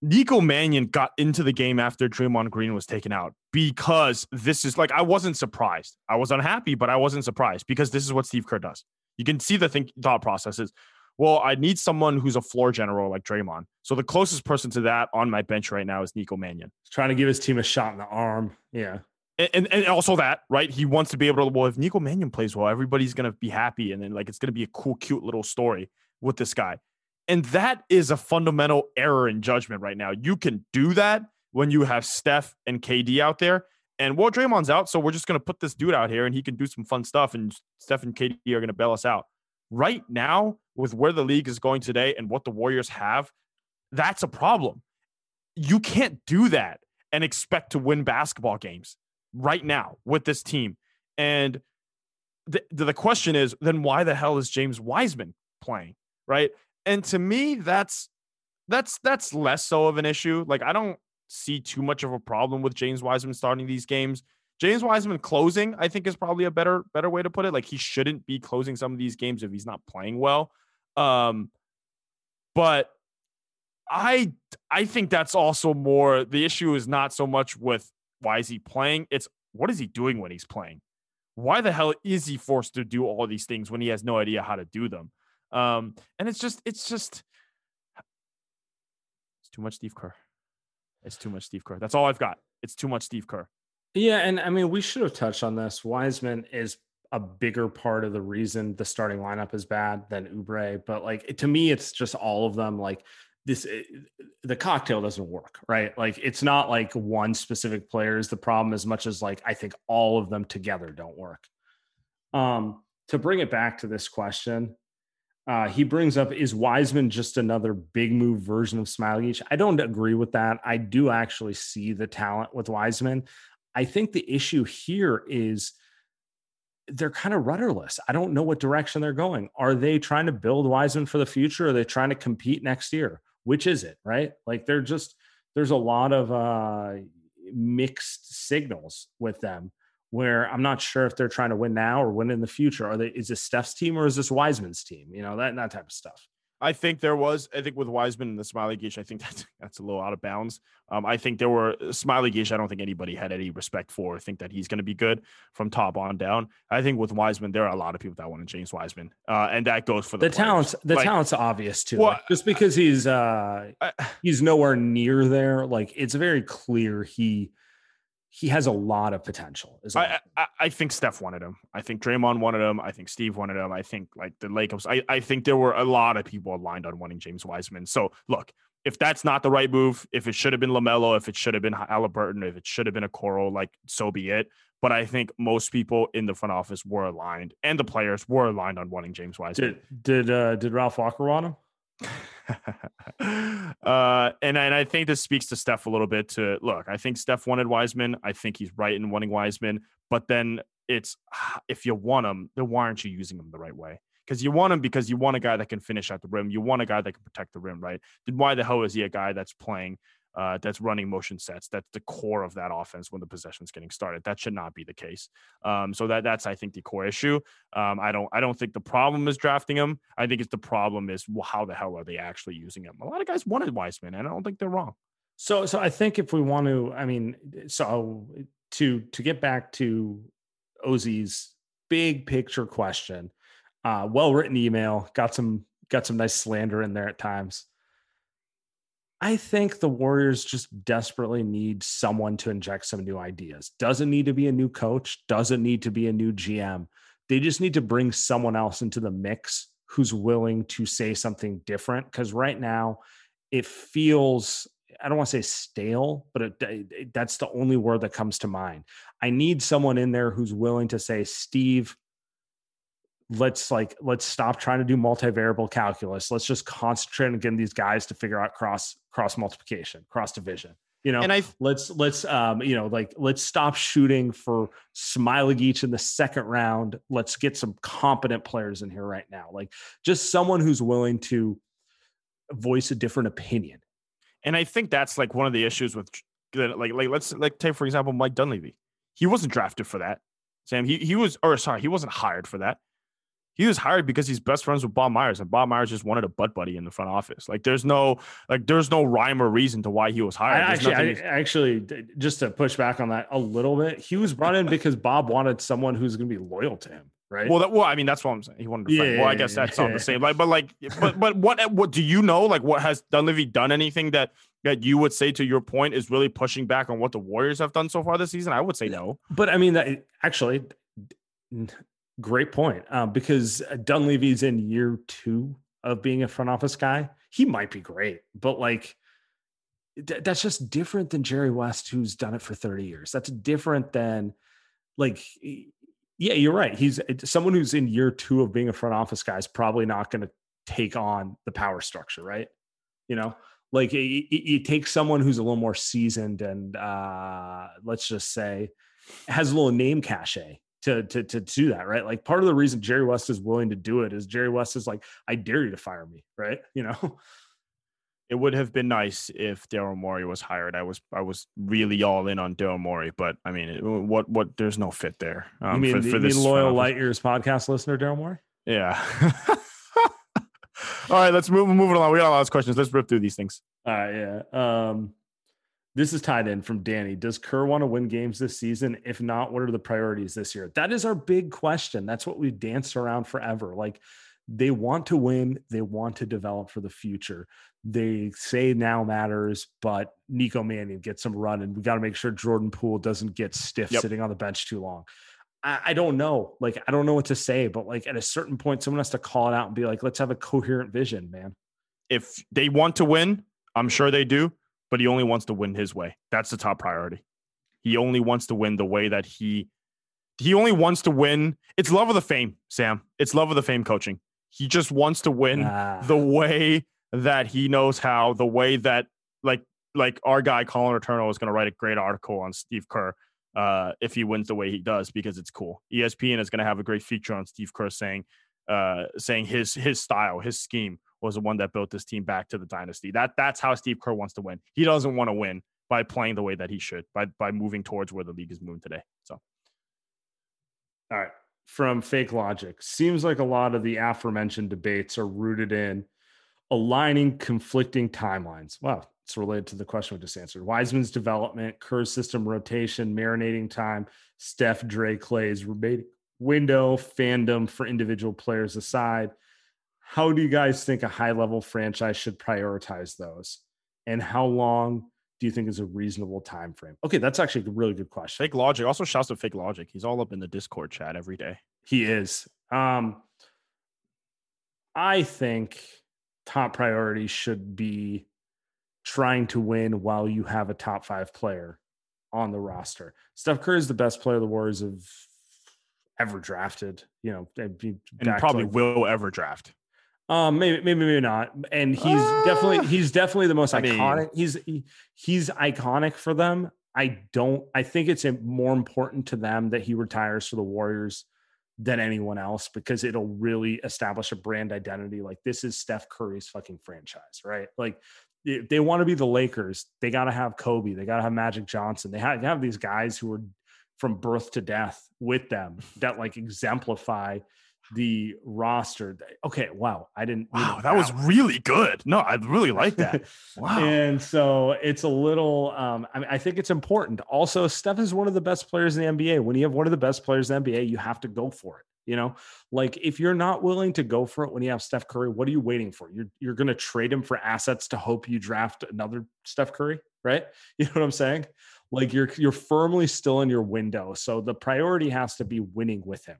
Nico Mannion got into the game after Draymond Green was taken out because this is like I wasn't surprised. I was unhappy, but I wasn't surprised because this is what Steve Kerr does. You can see the think thought processes. Well, I need someone who's a floor general like Draymond. So the closest person to that on my bench right now is Nico Mannion. He's trying to give his team a shot in the arm. Yeah. And, and, and also that, right? He wants to be able to, well, if Nico Mannion plays well, everybody's going to be happy. And then, like, it's going to be a cool, cute little story with this guy. And that is a fundamental error in judgment right now. You can do that when you have Steph and KD out there. And well, Draymond's out, so we're just going to put this dude out here and he can do some fun stuff. And Steph and KD are going to bail us out. Right now, with where the league is going today and what the Warriors have, that's a problem. You can't do that and expect to win basketball games right now with this team. And the, the question is, then why the hell is James Wiseman playing? Right. And to me, that's that's that's less so of an issue. Like I don't see too much of a problem with James Wiseman starting these games. James Wiseman closing, I think, is probably a better better way to put it. Like he shouldn't be closing some of these games if he's not playing well. Um, but I I think that's also more the issue is not so much with why is he playing, it's what is he doing when he's playing? Why the hell is he forced to do all these things when he has no idea how to do them? Um, and it's just it's just it's too much Steve Kerr. It's too much Steve Kerr. That's all I've got. It's too much Steve Kerr. Yeah, and I mean we should have touched on this. Wiseman is a bigger part of the reason the starting lineup is bad than Oubre, But like to me, it's just all of them. Like this, eh, the cocktail doesn't work, right? Like it's not like one specific player is the problem as much as like I think all of them together don't work. Um, to bring it back to this question, uh, he brings up is Wiseman just another big move version of Smailagic? I don't agree with that. I do actually see the talent with Wiseman. I think the issue here is they're kind of rudderless. I don't know what direction they're going. Are they trying to build Wiseman for the future? Are they trying to compete next year? Which is it, right? Like they're just there's a lot of uh mixed signals with them where I'm not sure if they're trying to win now or win in the future. Are they is this Steph's team or is this Wiseman's team? You know, that that type of stuff. I think there was. I think with Wiseman and the Smailagic, I think that's that's a little out of bounds. Um, I think there were Smailagic. I don't think anybody had any respect for. I think that he's going to be good from top on down. I think with Wiseman, there are a lot of people that want to James Wiseman, uh, and that goes for the, the talent's the like, talent's obvious too. Well, like, just because he's uh, I, he's nowhere near there, like it's very clear he he has a lot of potential. I, I, I think Steph wanted him. I think Draymond wanted him. I think Steve wanted him. I think like the Lakers. I, I think there were a lot of people aligned on wanting James Wiseman. So look, if that's not the right move, if it should have been Lamelo, if it should have been Halliburton, if it should have been Okoro, like so be it. But I think most people in the front office were aligned, and the players were aligned on wanting James Wiseman. Did did uh, did Ralph Walker want him? uh, and and I think this speaks to Steph a little bit. To look, I think Steph wanted Wiseman. I think he's right in wanting Wiseman. But then it's if you want him, then why aren't you using him the right way? Because you want him because you want a guy that can finish at the rim. You want a guy that can protect the rim, right? Then why the hell is he a guy that's playing uh, that's running motion sets. That's the core of that offense when the possession's getting started. That should not be the case. Um, so that that's I think the core issue. Um, I don't I don't think the problem is drafting him. I think it's the problem is well, how the hell are they actually using him? A lot of guys wanted Wiseman, and I don't think they're wrong. So so I think if we want to, I mean, so to to get back to Ozzy's big picture question, uh, well written email, got some got some nice slander in there at times. I think the Warriors just desperately need someone to inject some new ideas. Doesn't need to be a new coach, doesn't need to be a new GM. They just need to bring someone else into the mix who's willing to say something different. Because right now, it feels, I don't want to say stale, but it, it, that's the only word that comes to mind. I need someone in there who's willing to say, Steve, let's like let's stop trying to do multivariable calculus. Let's just concentrate on getting these guys to figure out cross cross multiplication cross division you know? And i let's let's um you know like let's stop shooting for Smailagic in the second round. Let's get some competent players in here right now. Like just someone who's willing to voice a different opinion. And i think that's like one of the issues with like like let's like take for example mike dunleavy. He wasn't drafted for that. Sam he, he was or sorry he wasn't hired for that he was hired because he's best friends with Bob Myers, and Bob Myers just wanted a butt buddy in the front office. Like there's no like there's no rhyme or reason to why he was hired. I actually, I, actually, just to push back on that a little bit, he was brought in because Bob wanted someone who's going to be loyal to him. Right. Well, that, well, I mean, that's what I'm saying. He wanted. To yeah, well, I guess that's yeah. on the same. Like, but like, but but what what do you know? Like, what has Dunleavy done anything that that you would say to your point is really pushing back on what the Warriors have done so far this season? I would say no. But I mean, that actually Great point. Um, because Dunleavy's in year two of being a front office guy. He might be great, but like th- that's just different than Jerry West, who's done it for 30 years. That's different than like, yeah, you're right. He's someone who's in year two of being a front office guy is probably not going to take on the power structure, right? You know, like you take someone who's a little more seasoned and uh, let's just say has a little name cachet to, to to do that, right? Like part of the reason Jerry West is willing to do it is Jerry West is like, I dare you to fire me, right? You know. It would have been nice if Daryl Morey was hired. I was I was really all in on Daryl Morey, but I mean, it, what what? There's no fit there. Um, you mean, for, for this loyal Light Years podcast listener, Daryl Morey? Yeah. all right, let's move moving along. We got a lot of questions. Let's rip through these things. All right, yeah. Um, this is tied in from Danny. Does Kerr want to win games this season? If not, what are the priorities this year? That is our big question. That's what we've danced around forever. Like they want to win, they want to develop for the future. They say now matters, but Nico Mannion gets some run, and we got to make sure Jordan Poole doesn't get stiff yep. sitting on the bench too long. I, I don't know. Like, I don't know what to say, but like at a certain point, someone has to call it out and be like, let's have a coherent vision, man. If they want to win, I'm sure they do, but he only wants to win his way. That's the top priority. He only wants to win the way that he he only wants to win. It's love of the fame, Sam. It's love of the fame coaching. He just wants to win Ah. the way that he knows how, the way that like like our guy Colin Eterno is going to write a great article on Steve Kerr uh, if he wins the way he does because it's cool. ESPN is going to have a great feature on Steve Kerr saying uh, saying his his style, his scheme was the one that built this team back to the dynasty. That that's how Steve Kerr wants to win. He doesn't want to win by playing the way that he should, by by moving towards where the league is moving today. So All right. From fake logic. Seems like a lot of the aforementioned debates are rooted in aligning conflicting timelines. Wow. It's related to the question we just answered. Wiseman's development, Kerr's system rotation, marinating time, Steph, Dre, Klay's window, fandom for individual players aside. How do you guys think a high level franchise should prioritize those? And how long do you think is a reasonable time frame? Okay, that's actually a really good question. fake logic. Also, shouts to fake logic. He's all up in the Discord chat every day. He is. Um, I think top priority should be trying to win while you have a top five player on the roster. Steph Curry is the best player the Warriors have ever drafted. You know, And probably like- will ever draft. Um, maybe, maybe, maybe not. And he's Ah. definitely, he's definitely the most I mean- iconic. he's he, he's iconic for them. I don't. I think it's more important to them that he retires for the Warriors than anyone else because it'll really establish a brand identity. Like this is Steph Curry's fucking franchise, right? Like if they want to be the Lakers, they got to have Kobe, they got to have Magic Johnson, they have, have these guys who are from birth to death with them that like exemplify the roster. Okay, wow, I didn't. Wow, that was really good. No, I really like that. Wow. And so it's a little, um, I, mean, I think it's important. Also, Steph is one of the best players in the NBA. When you have one of the best players in the NBA, you have to go for it. You know, like if you're not willing to go for it when you have Steph Curry, what are you waiting for? You're you're going to trade him for assets to hope you draft another Steph Curry, right? You know what I'm saying? Like you're you're firmly still in your window. So the priority has to be winning with him.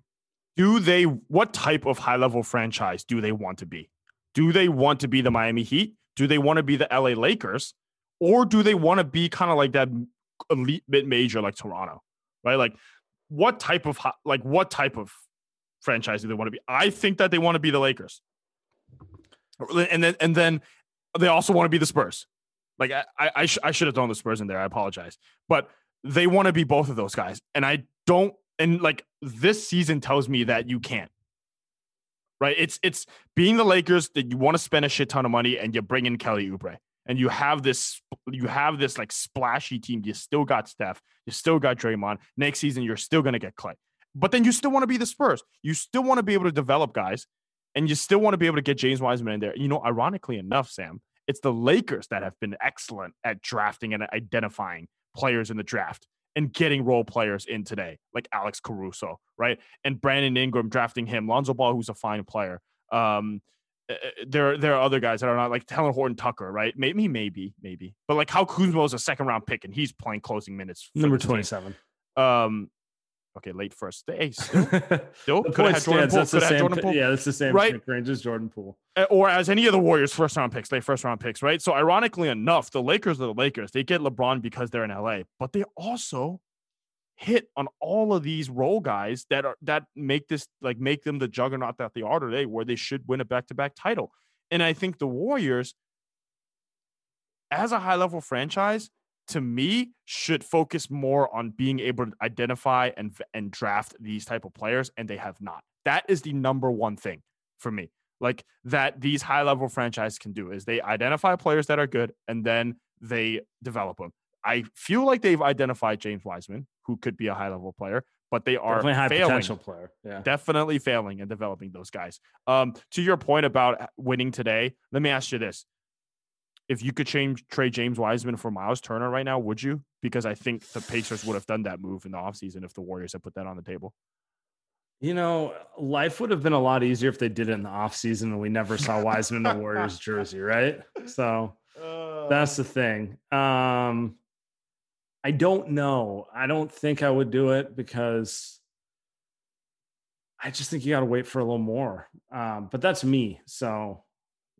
Do they what type of high level franchise do they want to be? Do they want to be the Miami Heat? Do they want to be the LA Lakers? Or do they want to be kind of like that elite mid major like Toronto? Right? Like what type of like what type of franchise do they want to be? I think that they want to be the Lakers. And then and then they also want to be the Spurs. Like I I, sh- I should have thrown the Spurs in there. I apologize. But they want to be both of those guys. And I don't and like this season tells me that you can't. Right? It's it's being the Lakers that you want to spend a shit ton of money and you bring in Kelly Oubre. And you have this you have this like splashy team. You still got Steph, you still got Draymond. Next season, you're still gonna get Klay. But then you still want to be the Spurs. You still want to be able to develop guys, and you still want to be able to get James Wiseman in there. You know, ironically enough, Sam, it's the Lakers that have been excellent at drafting and identifying players in the draft and getting role players in today, like Alex Caruso, right? And Brandon Ingram drafting him, Lonzo Ball, who's a fine player. Um, uh, there, there are other guys that are not like Talen Horton Tucker, right? Maybe, maybe, maybe, but like how Kuzma is a second round pick and he's playing closing minutes. Number this team. 27. Um, okay, late first. Hey, still, still The could have had Jordan stands. Poole. That's Could have had. Jordan Poole. Yeah, that's the same Right? range as Jordan Poole. Or as any of the Warriors' first round picks, they first round picks, right? So ironically enough, the Lakers are the Lakers. They get LeBron because they're in LA, but they also hit on all of these role guys that are that make this like make them the juggernaut that they are today, where they should win a back to back title. And I think the Warriors, as a high level franchise, to me, should focus more on being able to identify and and draft these type of players, and they have not. That is the number one thing for me like that these high level franchises can do is they identify players that are good and then they develop them. I feel like they've identified James Wiseman, who could be a high level player, but they are Definitely high failing, potential player. Yeah. definitely failing in developing those guys. Um, to your point about winning today, let me ask you this. If you could change trade James Wiseman for Myles Turner right now, would you? Because I think the Pacers would have done that move in the offseason if the Warriors had put that on the table. You know, life would have been a lot easier if they did it in the offseason and we never saw Wiseman in the Warriors jersey, right? So that's the thing. Um, I don't know. I don't think I would do it because I just think you got to wait for a little more. Um, but that's me. So,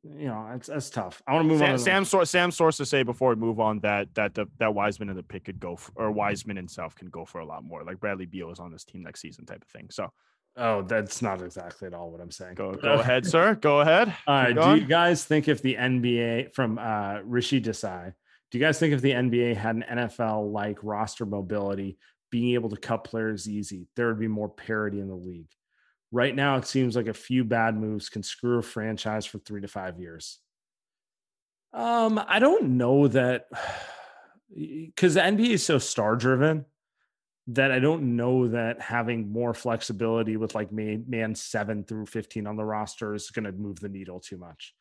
you know, it's that's tough. I want to move Sam, on. to Sam, Sor- Sam source to say before we move on that that the, that Wiseman and the pick could go for, or Wiseman himself can go for a lot more. Like Bradley Beal is on this team next season, type of thing. So oh, that's not exactly at all what I'm saying. go go ahead, sir. Go ahead. All right. Keep Do going. you guys think if the NBA from uh, Rishi Desai, do you guys think if the NBA had an NFL like roster mobility, being able to cut players easy, there would be more parity in the league? Right now, it seems like a few bad moves can screw a franchise for three to five years. Um, I don't know that because the NBA is so star driven that I don't know that having more flexibility with like man, man seven through 15 on the roster is going to move the needle too much.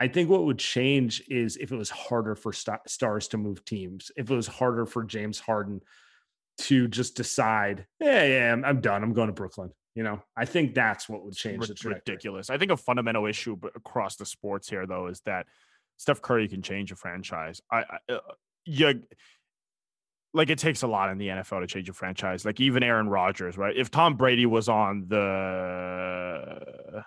I think what would change is if it was harder for st- stars to move teams, if it was harder for James Harden to just decide, yeah, yeah, I'm, I'm done. I'm going to Brooklyn. You know, I think that's what would change the trajectory. ridiculous. I think a fundamental issue across the sports here, though, is that Steph Curry can change a franchise. I, I uh, you, like it takes a lot in the NFL to change a franchise. Like even Aaron Rodgers, right? If Tom Brady was on the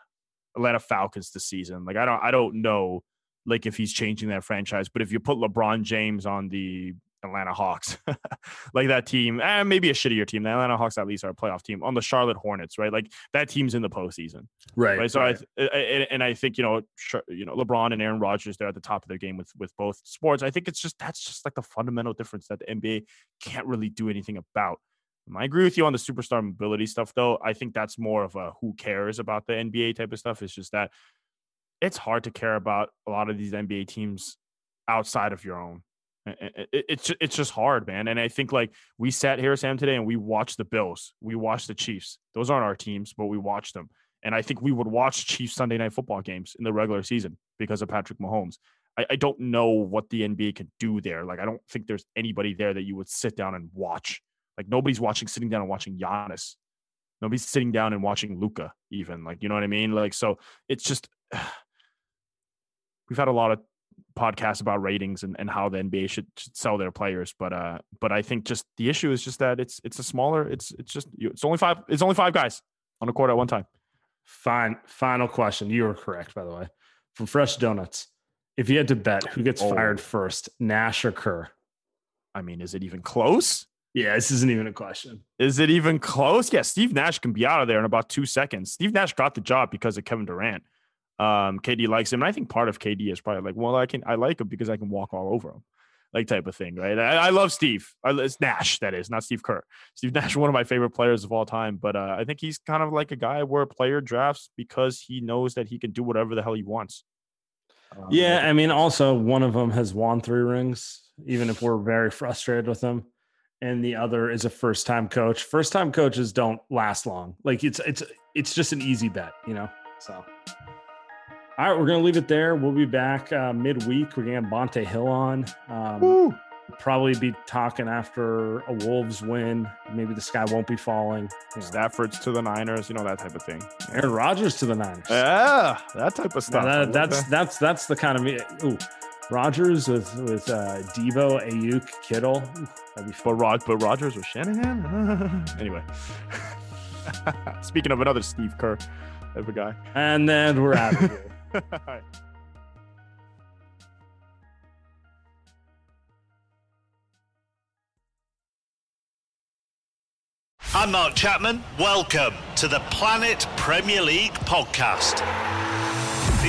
Atlanta Falcons this season, like I don't, I don't know, like if he's changing that franchise. But if you put LeBron James on the Atlanta Hawks, like that team, eh, maybe a shittier team. The Atlanta Hawks at least are a playoff team on the Charlotte Hornets, right? Like that team's in the postseason Right. right? So I I- and, and I think you know, you know, LeBron and Aaron Rodgers they're at the top of their game with with both sports. I think it's just that's just like the fundamental difference that the NBA can't really do anything about. I agree with you on the superstar mobility stuff, though. I think that's more of a who cares about the NBA type of stuff. It's just that it's hard to care about a lot of these NBA teams outside of your own. It's it's just hard, man. And I think like we sat here, Sam, today, and we watched the Bills, we watched the Chiefs. Those aren't our teams, but we watched them. And I think we would watch Chiefs Sunday night football games in the regular season because of Patrick Mahomes. I, I don't know what the NBA can do there. Like, I don't think there's anybody there that you would sit down and watch. Like, nobody's watching, sitting down and watching Giannis. Nobody's sitting down and watching Luka, even. Like, you know what I mean? Like, so it's just, we've had a lot of podcasts about ratings and, and how the NBA should, should sell their players, but uh, but I think just the issue is just that it's it's a smaller, it's it's just it's only five, it's only five guys on the court at one time. Fine. Final question. You were correct, by the way. From Fresh Donuts. If you had to bet who gets Oh. fired first, Nash or Kerr? I mean, is it even close? Yeah, this isn't even a question. Is it even close? Yeah, Steve Nash can be out of there in about two seconds. Steve Nash got the job because of Kevin Durant. Um, KD likes him, and I think part of KD is probably like, well, I can I like him because I can walk all over him, like type of thing, right? I, I love Steve. I, it's Nash, that is, not Steve Kerr. Steve Nash, one of my favorite players of all time, but uh, I think he's kind of like a guy where a player drafts because he knows that he can do whatever the hell he wants. Um, Yeah, I mean, also one of them has won three rings, even if we're very frustrated with them. And the other is a first-time coach. First-time coaches don't last long. Like it's it's it's just an easy bet, you know. So, all right, we're gonna leave it there. We'll be back uh, midweek. We're gonna have Bonte Hill on. Um, Woo! probably be talking after a Wolves win. Maybe the sky won't be falling. You know. Stafford's to the Niners, you know that type of thing. Aaron Rodgers to the Niners. Yeah, that type of stuff. That, that's that. that's that's the kind of me. Ooh, Rodgers with with uh, Deebo, Aiyuk, Kittle. Ooh, that'd be But. Rod, but Rodgers with Shanahan. anyway, speaking of another Steve Kerr type of guy. And then we're out of here. I'm Mark Chapman. Welcome to the Planet Premier League podcast.